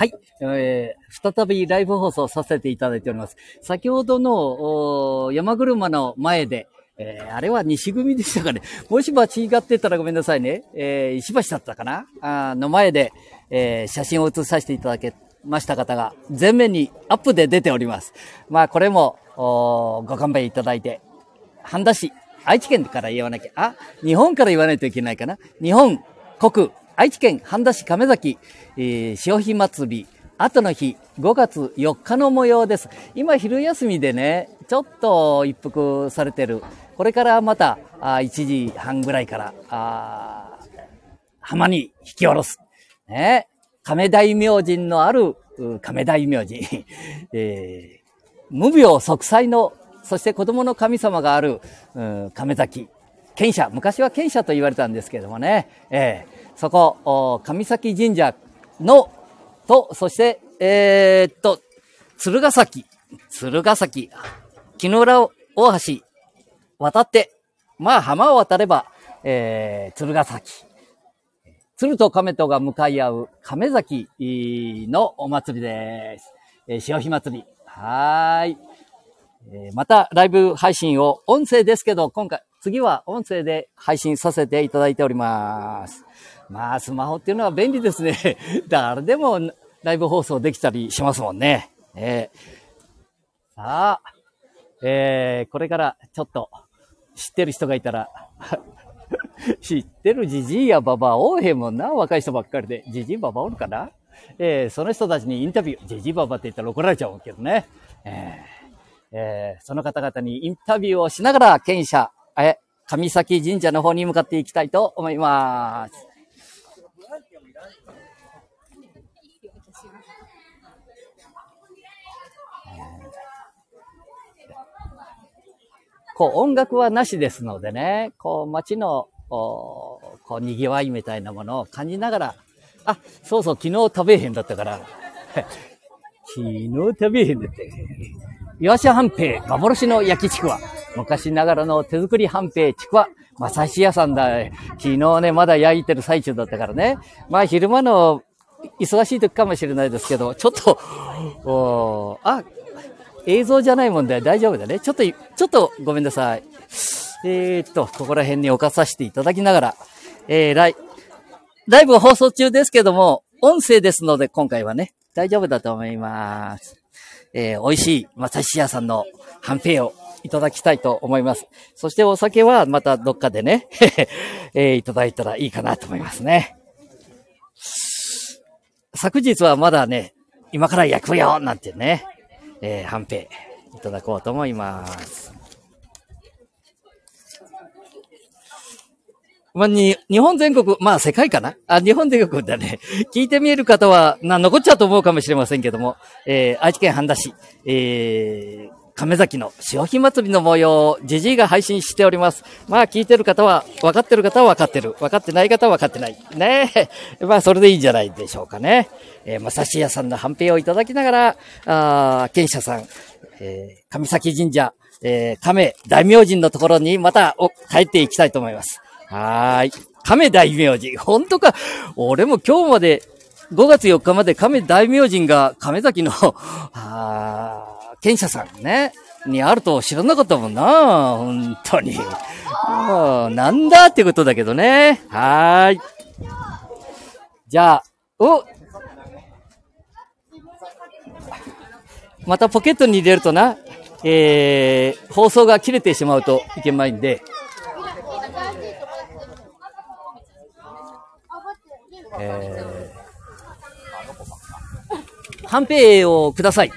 はい、えー、再びライブ放送させていただいております。先ほどの山車の前で、えー、あれは西組でしたかね。もし間違ってたらごめんなさいね。えー、石橋だったかなあの前で、えー、写真を写させていただけました方が、前面にアップで出ております。まあ、これも、ご勘弁いただいて、半田市、愛知県から言わなきゃ、あ、日本から言わないといけないかな。日本国愛知県半田市亀崎、えー、潮干祭り、後の日、5月4日の模様です。今、昼休みでね、ちょっと一服されてる。これからまた、あ1時半ぐらいから、あ浜に引き下ろす。ね、亀大明神のある、亀大明神。えー、無病息災の、そして子供の神様がある、うん、亀崎。賢者。昔は賢者と言われたんですけどもね。えーそこ、上崎神社の、と、そして、えー、っと、鶴ヶ崎、鶴ヶ崎、木の浦大橋、渡って、まあ浜を渡れば、えー、鶴ヶ崎。鶴と亀とが向かい合う亀崎のお祭りです。えー、潮干祭り。はーい。えー、またライブ配信を音声ですけど、今回、次は音声で配信させていただいております。まあ、スマホっていうのは便利ですね。誰でもライブ放送できたりしますもんね。えー、さあ、えー、これからちょっと知ってる人がいたら 知ってるじじいやばば多いへんもんな、若い人ばっかりで。じじいばばおるかな？えー、その人たちにインタビュー、じじいばばって言ったら怒られちゃうけどね。えー、えー、その方々にインタビューをしながら、県社、え、上崎神社の方に向かっていきたいと思います。こう音楽はなしですのでね、こう街の、こう賑わいみたいなものを感じながら、あ、そうそう、昨日食べへんだったから、昨日食べへんだって。岩下半平、幻の焼きちくわ。昔ながらの手作り半平ちくわ。まさし屋さんだ。昨日ね、まだ焼いてる最中だったからね。まあ昼間の忙しい時かもしれないですけど、ちょっと、おあ、映像じゃないもんで大丈夫だね。ちょっと、ちょっとごめんなさい。えー、っと、ここら辺に置かさせていただきながら、えー、ライ、ライブ放送中ですけども、音声ですので今回はね、大丈夫だと思います。えー、美味しいまさし屋さんのはんぺいをいただきたいと思います。そしてお酒はまたどっかでね、えー、いただいたらいいかなと思いますね。昨日はまだね、今から焼くよなんてね、えー、はんぺいただこうと思います。まあ、に、日本全国、まあ世界かな？あ、日本全国だね。聞いてみえる方は、な、残っちゃうと思うかもしれませんけども、えー、愛知県半田市、えー、亀崎の潮干祭りの模様をじじいが配信しております。まあ聞いてる方は、分かってる方は分かってる。分かってない方は分かってない。ねえ。まあそれでいいんじゃないでしょうかね。えー、まさし屋さんの判定をいただきながら、あ賢者さん、えー、上崎神社、えー、亀大明神のところにまた帰っていきたいと思います。はーい。亀大明神。本当か。俺も今日まで、5月4日まで亀大明神が亀崎の、あ賢者さんね、にあると知らなかったもんな。本当に。もう、なんだってことだけどね。はーい。じゃあ、おまたポケットに入れるとな、えー、放送が切れてしまうといけないんで、えー、はんぺいをください。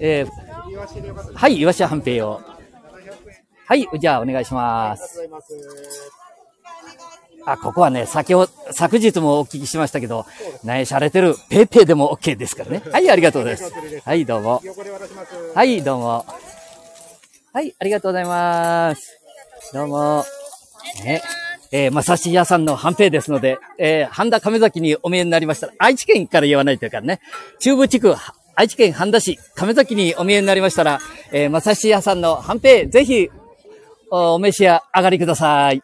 えー、はい、イワシはんぺいを。はい、じゃあお願いします。あ、ここはね、先ほ、昨日もお聞きしましたけど、ね、洒落てるペーペーでも OK ですからね。はい、ありがとうございます。はい、どうも。はい、どうも。はい、ありがとうございます。どうも。ね。えー、まさし屋さんの半平ですので、えー、半田亀崎にお見えになりましたら、愛知県から言わないというかね、中部地区、愛知県半田市、亀崎にお見えになりましたら、えー、まさし屋さんの半平、ぜひ、お召し上がりください。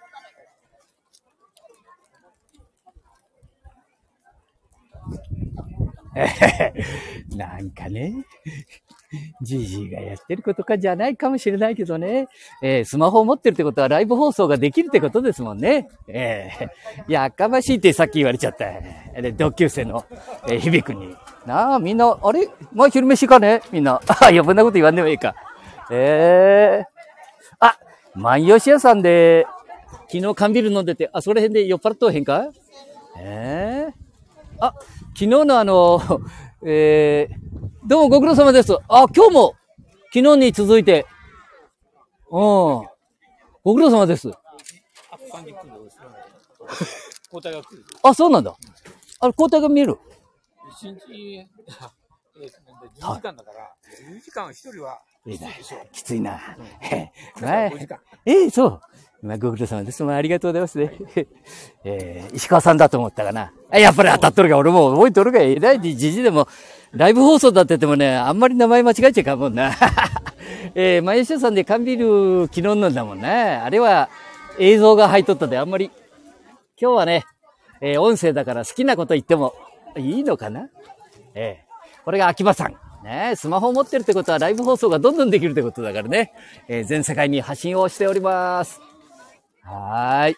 なんかね、じじいがやってることかじゃないかもしれないけどね、えー、スマホを持ってるってことはライブ放送ができるってことですもんね。えー、やかましいってさっき言われちゃった。同級生の、えー、響くに。なあ、みんな、あれ？まあ、昼飯かね？みんな。あ、余分なこと言わんでもいいか。ええー、あ、万吉屋さんで、昨日缶ビール飲んでて、あ、その辺で酔っ払っとうへんか？ええー、あ、昨日のあの、えー、どうもご苦労様です。あ、今日も、昨日に続いて、うん。ご苦労様です。交代が来る。あ、そうなんだ。あれ、交代が見える？一日、えー、10時間だから、10時間一人はきついな。きついな。まあ、ええそう。まあ、ご苦労様です。まあ、ありがとうございますね。えー、石川さんだと思ったかな。やっぱり当たっとるか、俺も覚えとるか、えらいじじでも、ライブ放送だって言ってもね、あんまり名前間違えちゃいかんもんな。えー、マユシさんで缶ビール昨日飲んだもんね。あれは映像が入っとったで、あんまり。今日はね、えー、音声だから好きなこと言ってもいいのかな？ええー、これが秋葉さん。ねスマホを持ってるってことはライブ放送がどんどんできるってことだからね。えー、全世界に発信をしております。はーい。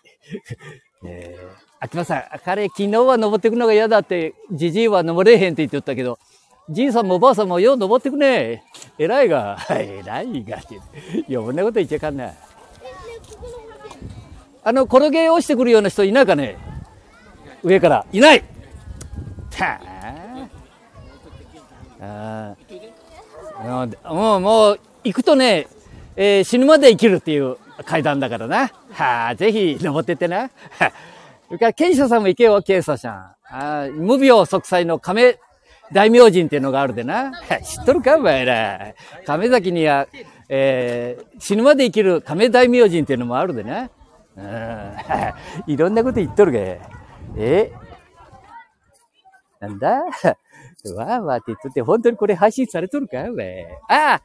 えー、秋葉さん、彼昨日は登ってくのが嫌だって、じじいは登れへんって言っておったけど、じいさんもおばあさんもよう登ってくねえ。偉いが、偉いがって言って。んなこと言っちゃいかんな。あの、転げ落ちてくるような人いないかね上から。いないたああもう、もう、行くとね、えー、死ぬまで生きるっていう階段だからな。はあ、ぜひ登ってってな。それから、検査さんも行けよ、検査さん。あ無病息災の亀大明神っていうのがあるでな。知っとるかお前ら。亀崎には、えー、死ぬまで生きる亀大明神っていうのもあるでな。うん。いろんなこと言っとるけ。え？なんだ？わーわーって言っとって、本当にこれ配信されとるかお前。ああ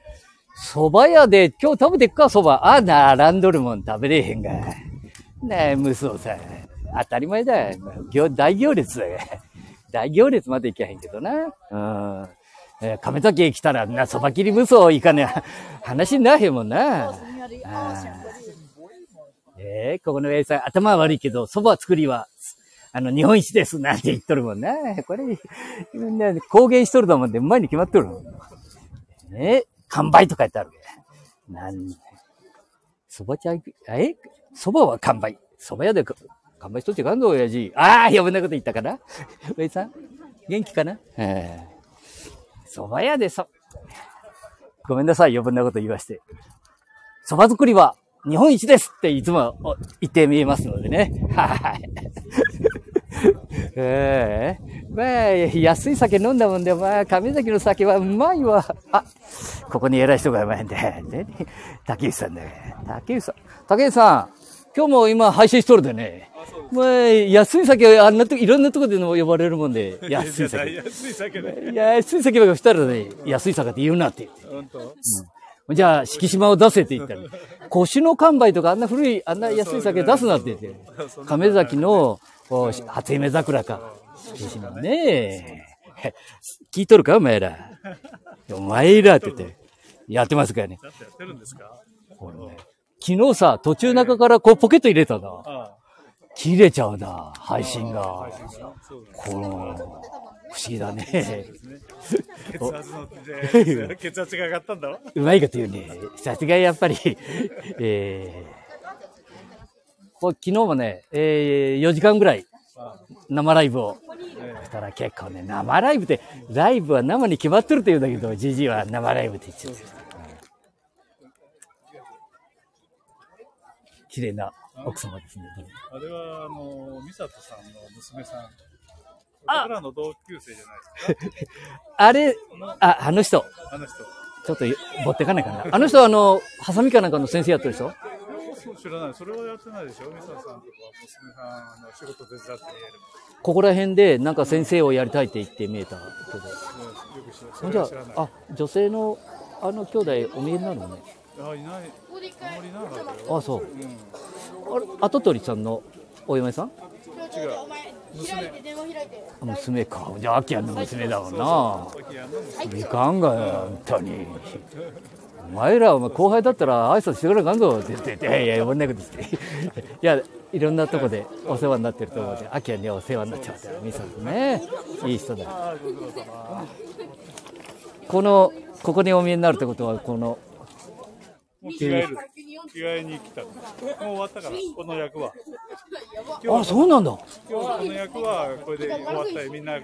蕎麦屋で今日食べてっか蕎麦。ああ、並んどるもん食べれへんが。なあ、無双さん。当たり前だ。大行列だよ。大行列まで行けへんけどな。うん。えー、亀崎へ来たらな、そば切り無双いかね、話になへんもんな。えー、ここの上さん、頭悪いけど、蕎麦作りは、あの、日本一ですなんて言っとるもんな。これ、みんな公言しとるだもんで、うまいに決まっとる。ね完売とか言ってある。なん、蕎麦茶、え？蕎麦は完売。蕎麦屋で乾杯しとってかんぞ、親父。ああ、余分なこと言ったかな？上さん？元気かな？ええ蕎麦屋でそ、ごめんなさい、余分なこと言わして。蕎麦作りは日本一ですっていつも言ってみえますのでね。はい。ええまあ、安い酒飲んだもんで、まあ、亀崎の酒はうまいわ。あ、ここに偉い人がうまいんで。ね、竹内さんだ、ね。竹内さん。竹内さん、今日も今配信しとるでね。まあ、安い酒はあんなといろんなとこでも呼ばれるもんで、安い酒。安い酒ね。安い酒がしたらね、安い酒って言うなって言って。本当、うん、じゃあ、敷島を出せって言ったら、腰の完売とかあんな古い、あんな安い酒出すなって言って。亀崎の、初夢桜か。敷島ねえ。聞いとるかお前ら。お前らって言って。やってますからね。やってるんですか？昨日さ、途中中からこうポケット入れたな。切れちゃうな、配信が。この、不思議だね。血圧の、血圧が上がったんだろ？うまいこと言うね。さすがやっぱり、えー、こ昨日もね、えー、4時間ぐらい生ライブを。したら結構ね、生ライブって、ライブは生に決まってるって言うんだけど、じじいは生ライブって言っちゃって。綺麗な奥様ですね。あれは、あの、美里さんの娘さん。あらの同級生じゃないですか？あれ、あ、あの人。あの人。ちょっと、持ってかないかな。あの人は、あの、ハサミかなんかの先生やってるでしょ知らない。それはやってないでしょ？美里さんとか娘さんの仕事手伝ってここら辺で、なんか先生をやりたいって言って見えたけど。うん、じゃあ、あ、女性の、あの兄弟お見えになるのね。あ、いない。あんまりいなかったよ。あ、そう。うん、あれ、跡取りさんのお嫁さん？違う。娘。娘か。じゃあ、アキヤンの娘だもんな。いかんがよ、本当に。お前ら、お前後輩だったら挨拶してくれかんぞって言ってて、いやいや、呼んなくてって。いや、いろんなとこでお世話になってると思うで、アキヤにはお世話になっちゃったよ、ミサとね。いい人だ。この、ここにお見えになるってことは、この、もう着替える。着替えに来た。もう終わったから、この役は。今あ、日そうなんだ。今日この役はこれで終わったり、みんな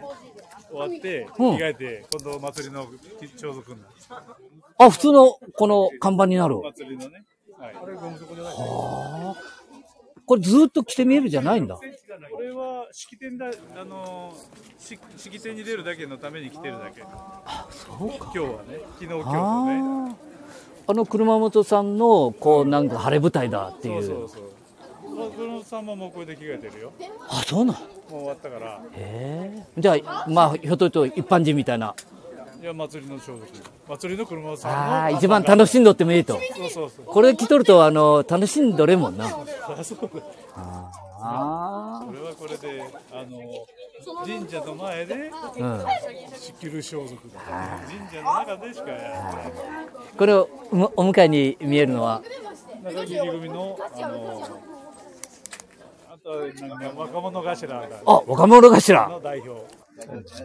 終わって、着うん替えて、今度祭りの朝食になる。あ、普通の、この看板になる。祭りのね。はい。これゴム底じゃない。あーこれずっと着て見えるじゃないんだ。これは式典だ、あのし式典に出るだけのために来てるだけ。そうか。今日はね、昨日今日とね。あ。の車本さんの、こう、なんか晴れ舞台だっていう。そうそうそう。このさんももうこれで着替えてるよ。あ、そうなん。もう終わったから、へえ。じゃあ、まあ、ひょっと言うと一般人みたいな。いや祭りの朝食。祭りの車さんの。ああ、一番楽しんどってもいいと。そうそうそう。これ着とると、あの、楽しんどれもんな。あそうだ。あこれはこれで、あの神社の前であ。うん。仕切る装束だ。神社の中でしかやらない。これを、おお迎えに見えるのは、中切り組の、あのあとはなんか若者頭があ、若者頭。の代表。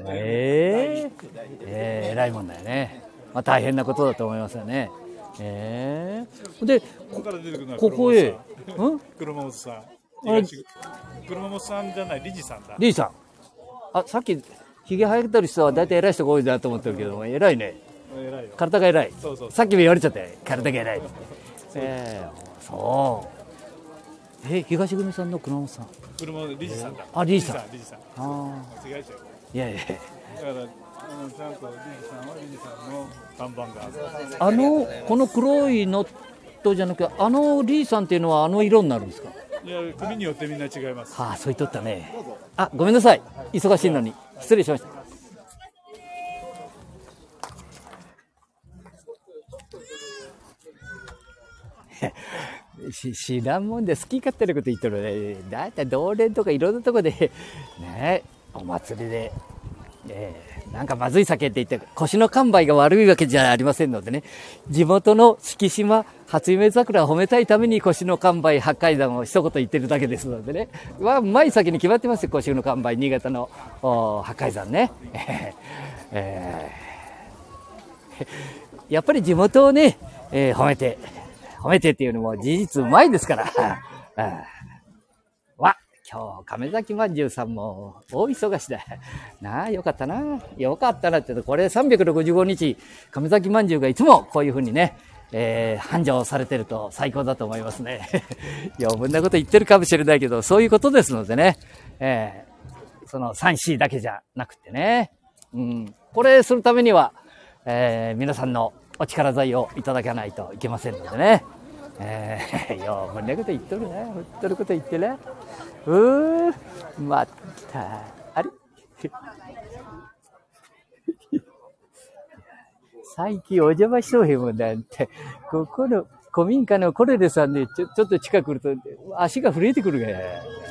ええええ偉いもんだよね。まあ、大変なことだと思いますよね。ええで、ここから出てくるのはここへ、ん車本さん。あれ東車本さんじゃない、理事さんだ。リーさん。あ、さっき、ひげ生えてる人は大体偉い人が多いなと思ってるけども、偉いね。偉いよ。体が偉い。そうそうさっきも言われちゃったよ。体が偉い。ええそう。え、東組さんの熊本さん。車本理事さんだ。あ理事さん理事さん。あ間違えちゃう。あ。いやいや。だから、あのちゃんと理事さんは理事さんの看板がある。あの、この黒いノットじゃなくて、あのリーさんっていうのはあの色になるんですか？いや、組によってみんな違います。はあ、そう言っとったね。あ、ごめんなさい。忙しいのに。失礼しました。し知らんもんで好き勝手なこと言ってるね。だいたい同連とかいろんなとこで、ね、お祭りで、えーなんかまずい酒って言って、腰の完売が悪いわけじゃありませんのでね、地元の敷島初夢桜を褒めたいために腰の完売八海山を一言言ってるだけですのでね、は、うまい酒に決まってますよ、腰の完売、新潟の八海山ね。えー。やっぱり地元をね、えー褒めて、褒めてっていうのも事実うまいですから。今日、亀崎まんじゅうさんも大忙しだ。なあ、よかったな。よかったなってと、これ365日、亀崎まんじゅうがいつもこういうふうにね、えー繁盛されてると最高だと思いますね。余分なこと言ってるかもしれないけど、そういうことですのでね、えーその 3C だけじゃなくてね、うん、これするためには、えー皆さんのお力添えをいただかないといけませんのでね。えー、よう、こんなこと言っとるな。ほっとること言ってな。うー、また、あれ？最近お邪魔しとへんもんなんて、ここの古民家のコレレさんね、ちょちょっと近く来ると足が震えてくるがや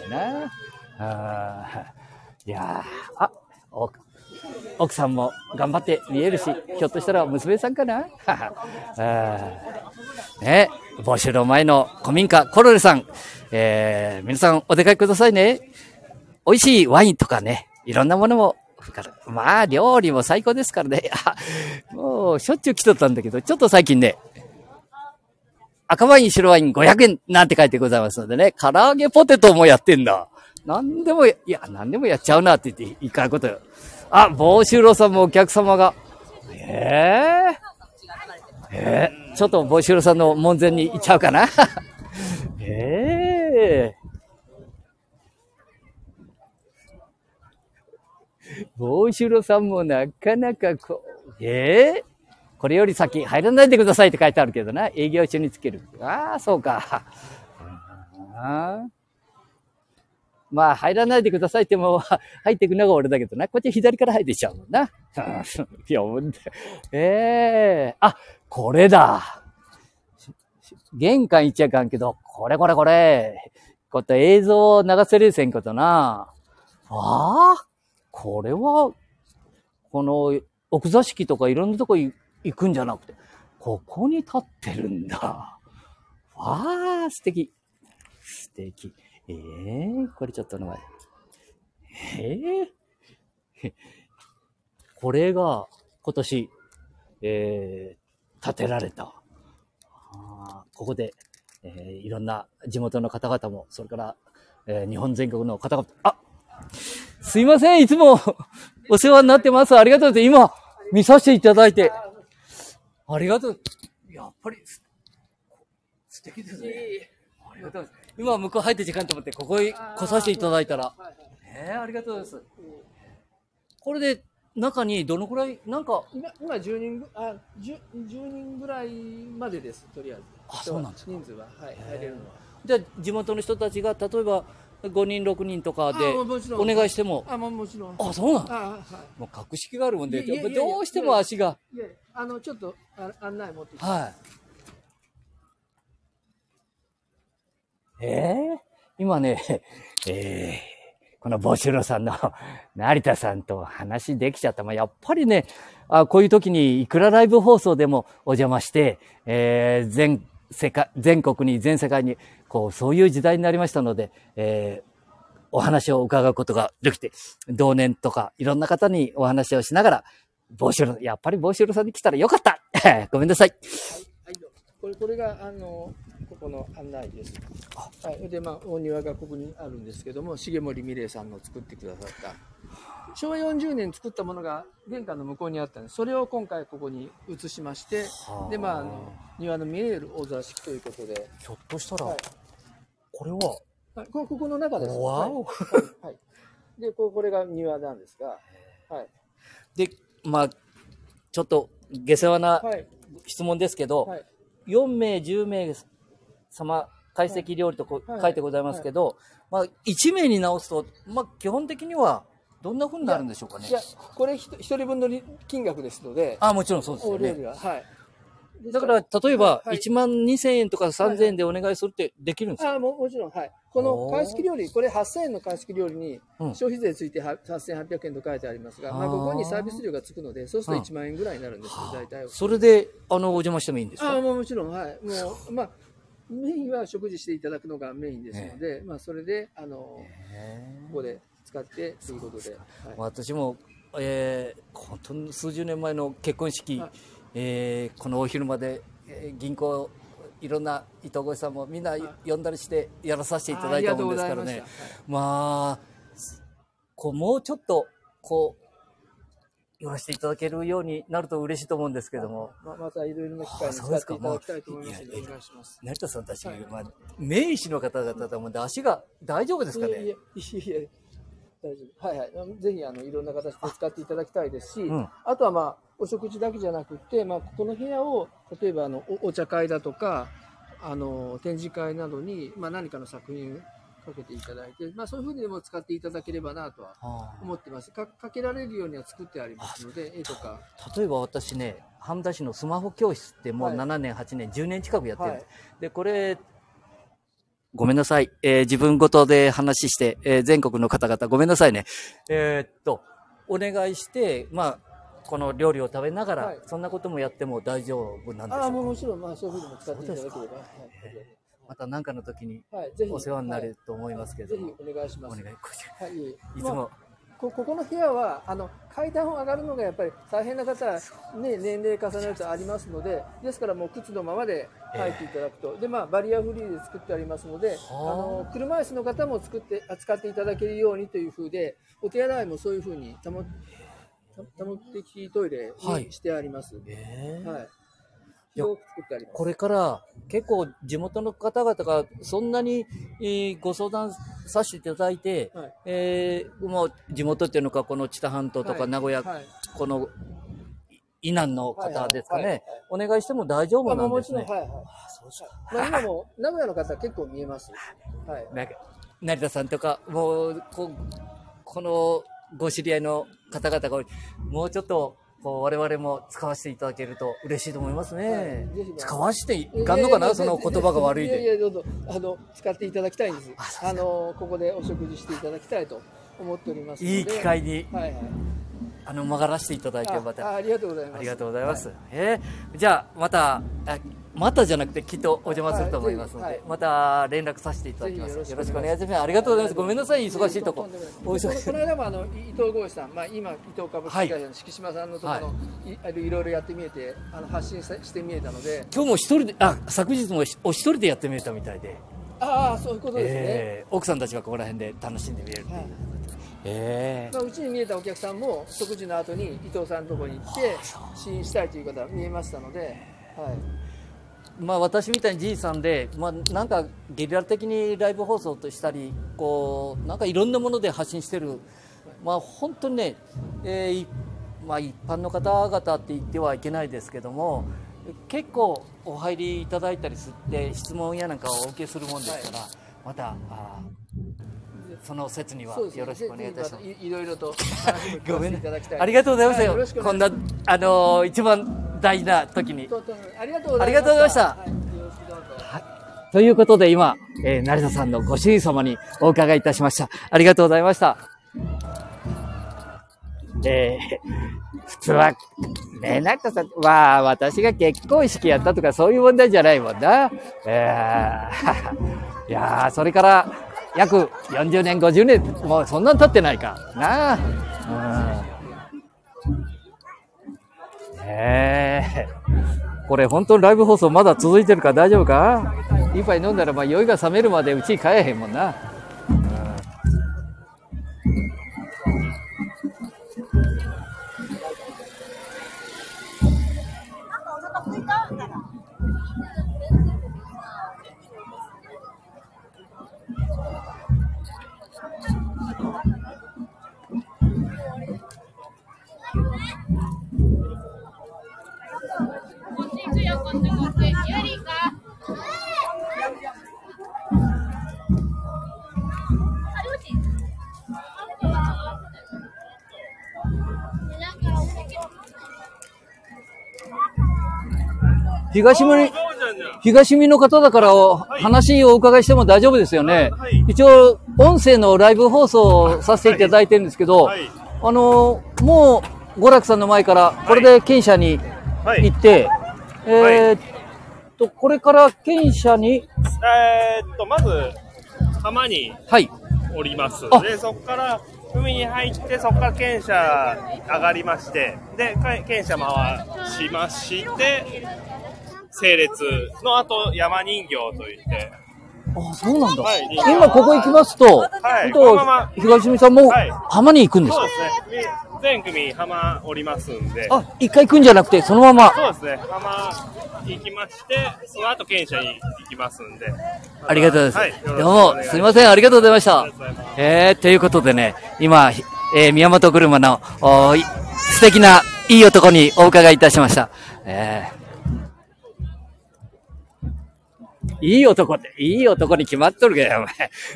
な。あいやあ、お奥さんも頑張って見えるし、ひょっとしたら娘さんかな？あね、募集の前の古民家コロレさん、えー、皆さんお出かけくださいね。美味しいワインとかね、いろんなものも、まあ、料理も最高ですからね。もう、しょっちゅう来とったんだけど、ちょっと最近ね、赤ワイン、白ワイン500円なんて書いてございますのでね、唐揚げポテトもやってんだ。なんでも、いや、なんでもやっちゃうなって言っていかんことよ。あ、帽子郎さんもお客様が。ええええちょっと帽子郎さんの門前に行っちゃうかな？ええ帽子郎さんもなかなかこう、ええこれより先入らないでくださいって書いてあるけどな。営業中につける。ああ、そうか。あまあ、入らないでくださいっても、入っていくのが俺だけどな。こっち左から入ってきちゃうもんな。いや、ほんとええあ、これだ。玄関行っちゃいかんけど、これこれこれ。こと映像を流せるせんことな。ああ、これは、この奥座敷とかいろんなとこ行くんじゃなくて、ここに立ってるんだ。わあ、素敵。素敵。ええー、これちょっと名前。ええー、これが今年、えー、建てられた。あここで、えー、いろんな地元の方々も、それから、えー、日本全国の方々、あすいません、いつも お世話になってます。ありがとうございます。今、見させていただいて。ありがとう。やっぱり、素敵ですね。ありがとうございます。今、向こう入って時間と思って、ここへ来させていただいたら。ええー、ありがとうございます。これで、中にどのくらい、なんか。今、今10人、あ、10, 10人ぐらいまでです、とりあえず。あ、そうなんですか。人数は、はい、入れるのは。じゃあ、地元の人たちが、例えば、5人、6人とかでお願いしても。あ、もちろん。あ、そうなんあ、はい。もう格式があるもんで、どうしても足が。いやあの、ちょっとあ案内持ってきて。はい。ええー、今ね、え えー、このボシュロさんの 成田さんと話できちゃった。まあ、やっぱりね、あこういう時にいくらライブ放送でもお邪魔して、えー、全世界、全国に、全世界にこう、そういう時代になりましたので、えー、お話を伺うことができて、同年とかいろんな方にお話をしながら、ボシュル、やっぱりボシュルさんに来たらよかった ごめんなさい。はい、はい、これ、これが、あの、ここの案内です。はい。で、まあ、大庭がここにあるんですけども、重森美玲さんの作ってくださった、昭和40年作ったものが玄関の向こうにあったんです。それを今回ここに移しまして、で、まあ、あの庭の見える大座敷ということで。ひょっとしたら、はい、これは、はい、ここの中です。わお、はい、はい。で、ここれが庭なんですが、はい。で、まあ、ちょっと下世話な質問ですけど、はい、4名、10名様、懐石料理とこ書いてございますけど、まあ、1名に直すと、まあ、基本的には、どんなふうになるんでしょうかね。いや、これ一人分の金額ですので。あ、もちろんそうですよね。はい。だから、例えば、1万2000円とか3000円でお願いするってできるんですか、あももちろん、はい。この鑑識料理、これ8000円の鑑識料理に、消費税ついて8800円と書いてありますが、まあ、ここにサービス料がつくので、そうすると1万円ぐらいになるんですよ、大体は。それで、あの、お邪魔してもいいんですか？あももちろん、はい。もう、まあ、メインは食事していただくのがメインですので、まあ、それで、あの、ここで使ってということで。はい、私も、えー、本当に数十年前の結婚式、はい、えー、このお昼まで、えー、銀行いろんな伊藤越さんもみんな呼んだりしてやらさせていただいたもんですからね。まあ、こうもうちょっとこう言わせていただけるようになると嬉しいと思うんですけども。ままたいろいろな機会に使っていただきたいと思いますので、お願いします。成田さんたち、はい、まあ、名医師の方々だと思うんで、足が大丈夫ですかね？いやいや大丈夫。はいはい。ぜひ、あの、いろんな形で使っていただきたいですし、うん、あとはまあ、お食事だけじゃなくて、まあ、この部屋を、例えば、あの、お茶会だとか、あの、展示会などに、まあ、何かの作品かけていただいて、まあ、そういうふうにでも使っていただければなとは思ってます。かかけられるようには作ってありますので、絵とか。例えば私ね、半田市のスマホ教室ってもう7年、はい、8年、10年近くやってる、はい、で、これ、ごめんなさい。えー、自分ごとで話して、えー、全国の方々ごめんなさいね。えー、っと、お願いして、まあ、この料理を食べながら、はい、そんなこともやっても大丈夫なんですかあもちろん、まあ、そういうふうにも使っていただければ。また何かの時にお世話になると思いますけど、はい、ぜひお願いします。お願い、はい、いつも、こここの部屋はあの階段を上がるのがやっぱり大変な方、ね、年齢重ねるとありますのでですからもう靴のままで入っていただくと、えー、でまあ、バリアフリーで作ってありますのであ。の車椅子の方も作って扱っていただけるようにというふうでお手洗いもそういうふうに多目的トイレにしてあります。はい、え。ーはいこれから結構地元の方々がそんなに、ご相談させていただいて、はい、えー、もう地元っていうのか、この知多半島とか名古屋、はい、この以南の方ですかね、はいはいはいお願いしても大丈夫なんですね。はいはい、まあ、今も名古屋の方結構見えます。はい、成田さんとか、もうここのご知り合いの方々がもうちょっとこう我々も使わせていただけると嬉しいと思いますね。はい、使わせていかんのかな、その言葉が悪いで。いやいや、どうぞ、あの、使っていただきたいんです。あの、ここでお食事していただきたいと思っておりますので。いい機会に、はいはい。あの、曲がらせていただいて、また。あありがとうございます。ありがとうございます。はえーじゃあ、また、あまたじゃなくて、きっとお邪魔すると思いますので、はいまた連絡させていただきます。よろしくお願いします。ありがとうございます。ごめんなさい、忙しいとこ。こ。の間もあの伊藤剛さん、まあ、今、伊藤株式会社の敷島さんのところの、い、あのいろいろやってみえて、あの発信さしてみえたので、今日も一人で、あ、昨日もお一人でやってみれたみたいで、ああ、そういうことですね。えー奥さんたちがここら辺で楽しんで見れるっていう。はいえーまあ、うちに見えたお客さんも食事の後に伊藤さんのところに行って試飲したいという方見えましたので、はい、まあ、私みたいにじいさんで、まあ、なんかゲリラ的にライブ放送としたりこうなんかいろんなもので発信してる、まあ、本当にね、えーいまあ、一般の方々って言ってはいけないですけども結構お入りいただいたりして質問やなんかをお受けするもんですから、またあーその説にはよろしくお願いいたします。ぜひいろいろとごめんねていただきた い。ありがとうございますよ、はよろしくおこんな、あのー一番大事な時に。ありがとうございましたとい、うことで今、えー成田さんのご主人様にお伺いいたしました。ありがとうございました。えー、普通は、ね、なんかさ、まあ、私が結婚式やったとかそういう問題じゃないもんな。えー、いやー、それから約40年、50年、もうそんなん経ってないか。なあ。うん。え、これ本当にライブ放送まだ続いてるから大丈夫か？一杯飲んだらまあ酔いが冷めるまでうちに帰れへんもんな。東見、東見の方だからお話をお伺いしても大丈夫ですよね。はい一応、音声のライブ放送をさせていただいてるんですけど、はいあの、もう、娯楽さんの前から、これで県社にはい。行って、えーっと、これから県社に、えーっと、まず、浜にはい、おります。あ。で、そこから海に入って、そこから県舎上がりまして、で、か県舎回しまして、整列の後、山人形といって、あ、そうなんだ。はい。今ここ行きますと、はい。本当このまま東見さんもはい。浜に行くんですか、そうですね。全組浜おりますんで、あ、一回行くんじゃなくて、そのまま。そうですね。浜行きまして、その後県舎に行きますんで。ありがとうござはいいます。よろしくどうもお願い、しますすみません、ありがとうございました。えー、ということでね、今、ひえー宮本車の、お素敵ないい男にお伺いいたしました。えー、いい男って、いい男に決まっとるけど、お前。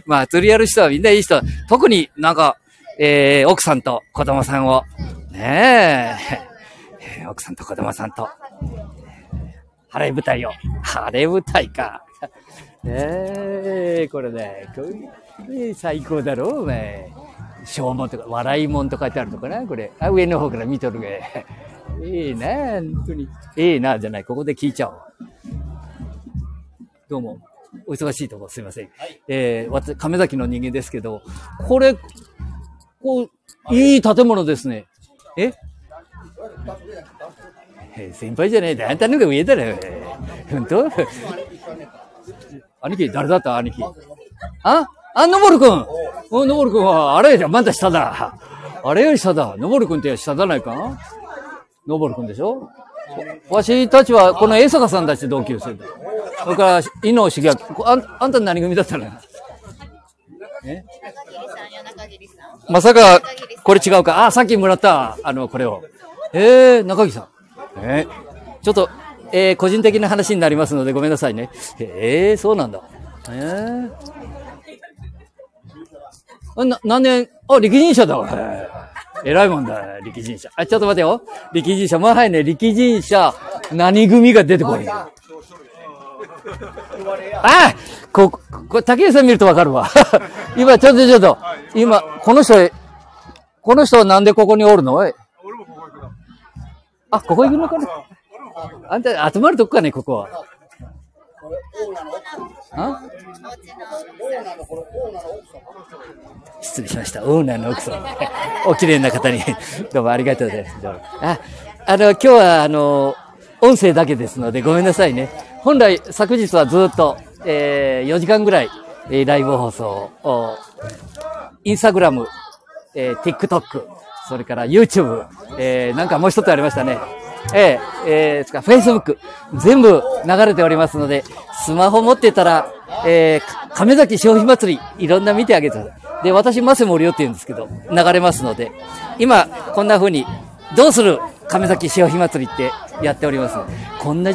まあ、釣りやる人はみんないい人。特になんか、えー、奥さんと子供さんを、ねえ、えー奥さんと子供さんと、晴れ舞台を。晴れ舞台か。ええこれね、これ最高だろ、お前。小門とか、笑い門と書いてあるのかな、これ。あ、上の方から見とるが。いいな、本当に。いいな、じゃない、ここで聞いちゃおう。どうも。お忙しいとこすいません。えー、私、亀崎の人間ですけど、これ、こう、いい建物ですね。え？先輩じゃねえだ。あんたのが見えたら、えー本当？兄貴、誰だった？兄貴。あ？あ、のぼるくんお、のぼるくんは、あれじゃ、まだ下だ。あれより下だ。のぼるくんって下じゃないかのぼるくんでしょ？わしたちは、この江坂さんたちと同級生だ。それから、伊能茂明。あんあんた何組だったの？え？中桐さん。まさか、これ違うか？あ、さっきもらった、あの、これを。えー、中木さん。えー、ちょっと、えー、個人的な話になりますのでごめんなさいね。えー、そうなんだ。えー。あな、何年、あ、力人者だわ。えー偉いもんだ、力人者。あ、ちょっと待てよ。力人者。まあ、はいね、力人者、何組が出てこい。あこ、こ、竹内さん見るとわかるわ。今、ちょっとちょっと、今、この人、この人なんでここにおるの？おい俺もここ行くな。あ、ここ行くのかなあんた集まるとこかね、ここは。あ？失礼しました。オーナーの奥さん。お綺麗な方に。どうもありがとうございます。あ、あの、今日は、あの、音声だけですので、ごめんなさいね。本来、昨日はずっと、えー、4時間ぐらい、えーライブ放送を、インスタグラム、えー、TikTok、それから YouTube、えー、なんかもう一つありましたね。えー、えー、ですか、Facebook、全部流れておりますので、スマホ持ってたら、えー、か亀崎消費祭り、いろんな見てあげてください。で、私、マセモリオって言うんですけど、流れますので、今、こんな風に、どうする亀崎消費祭りってやっております。こんな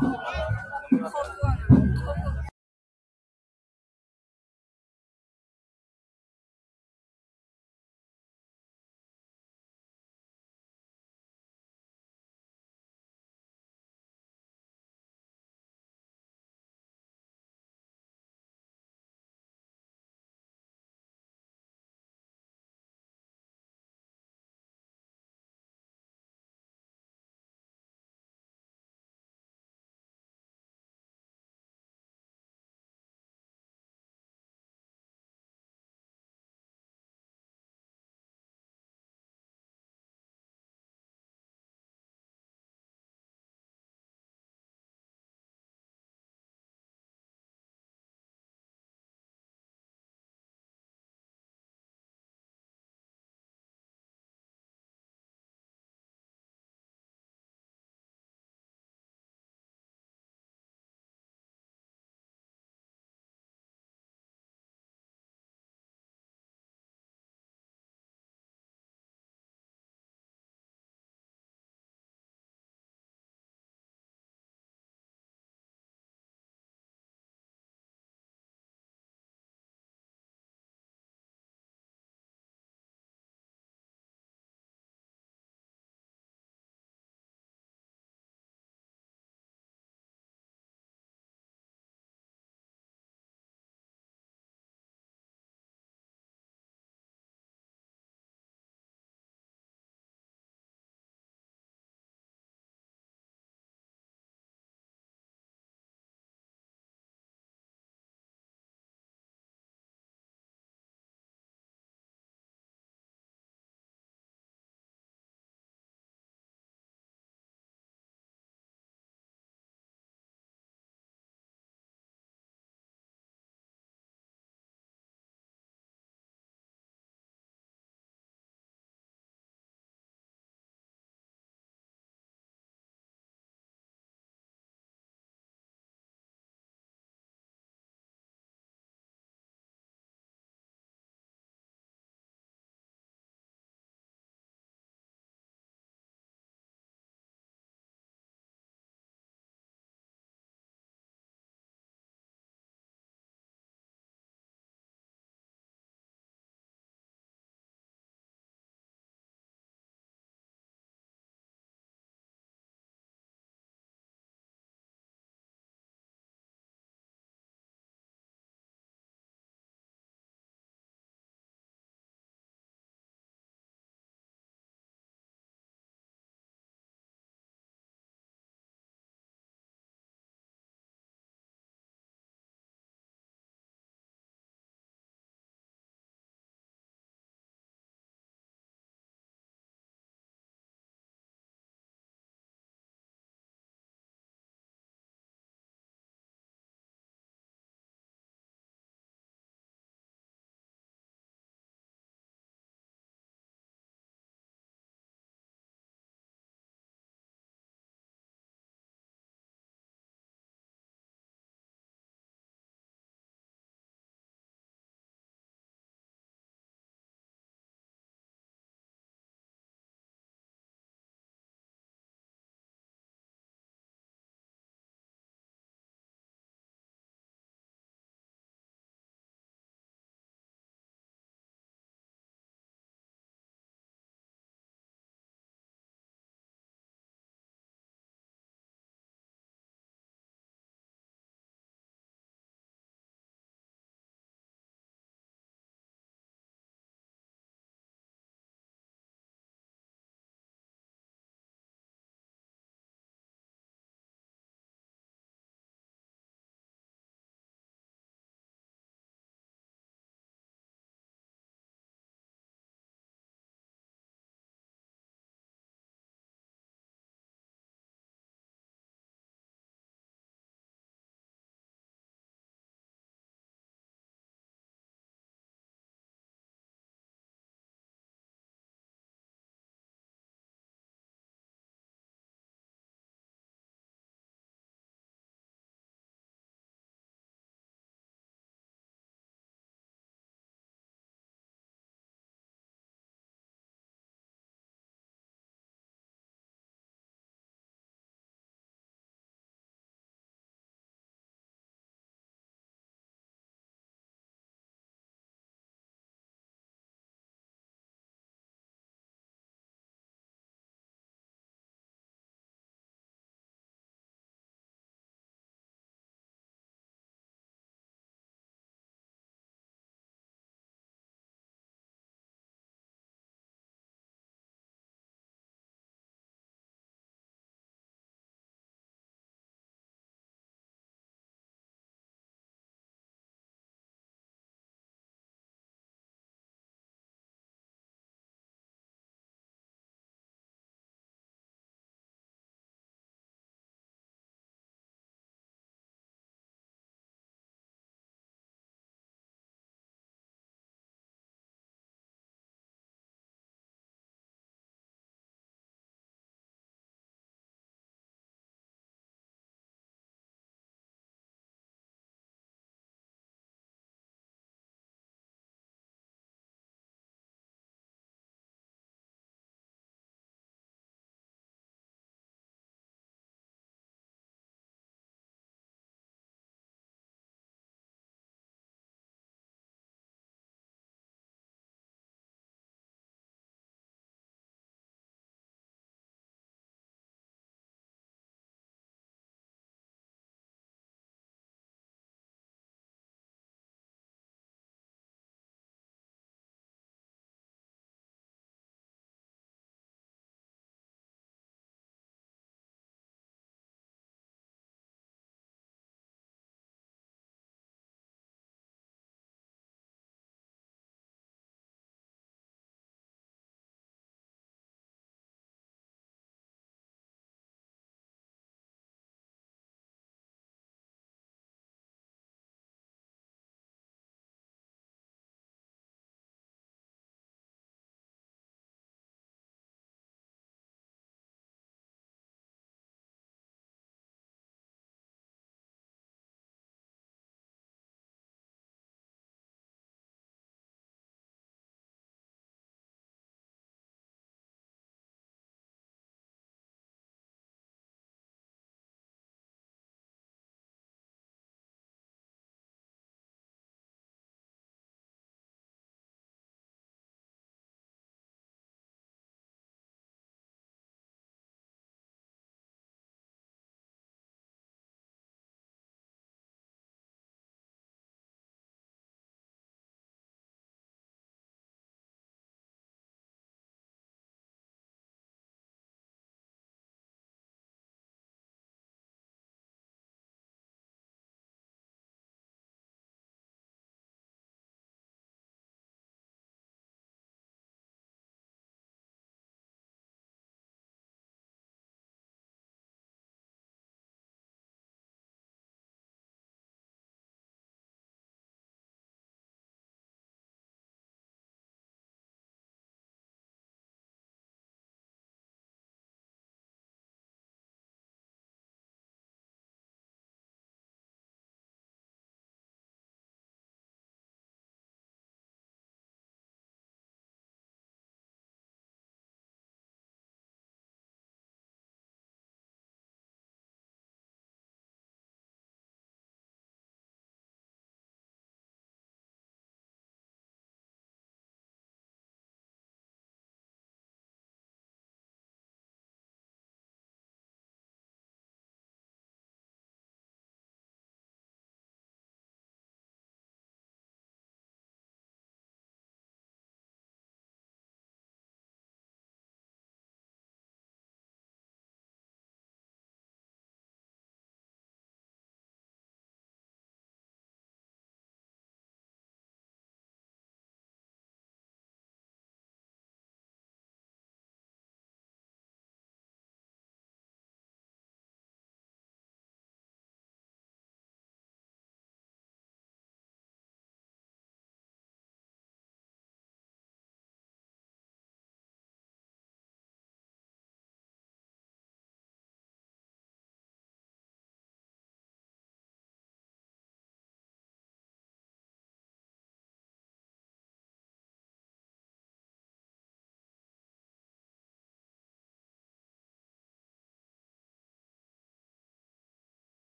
ソースは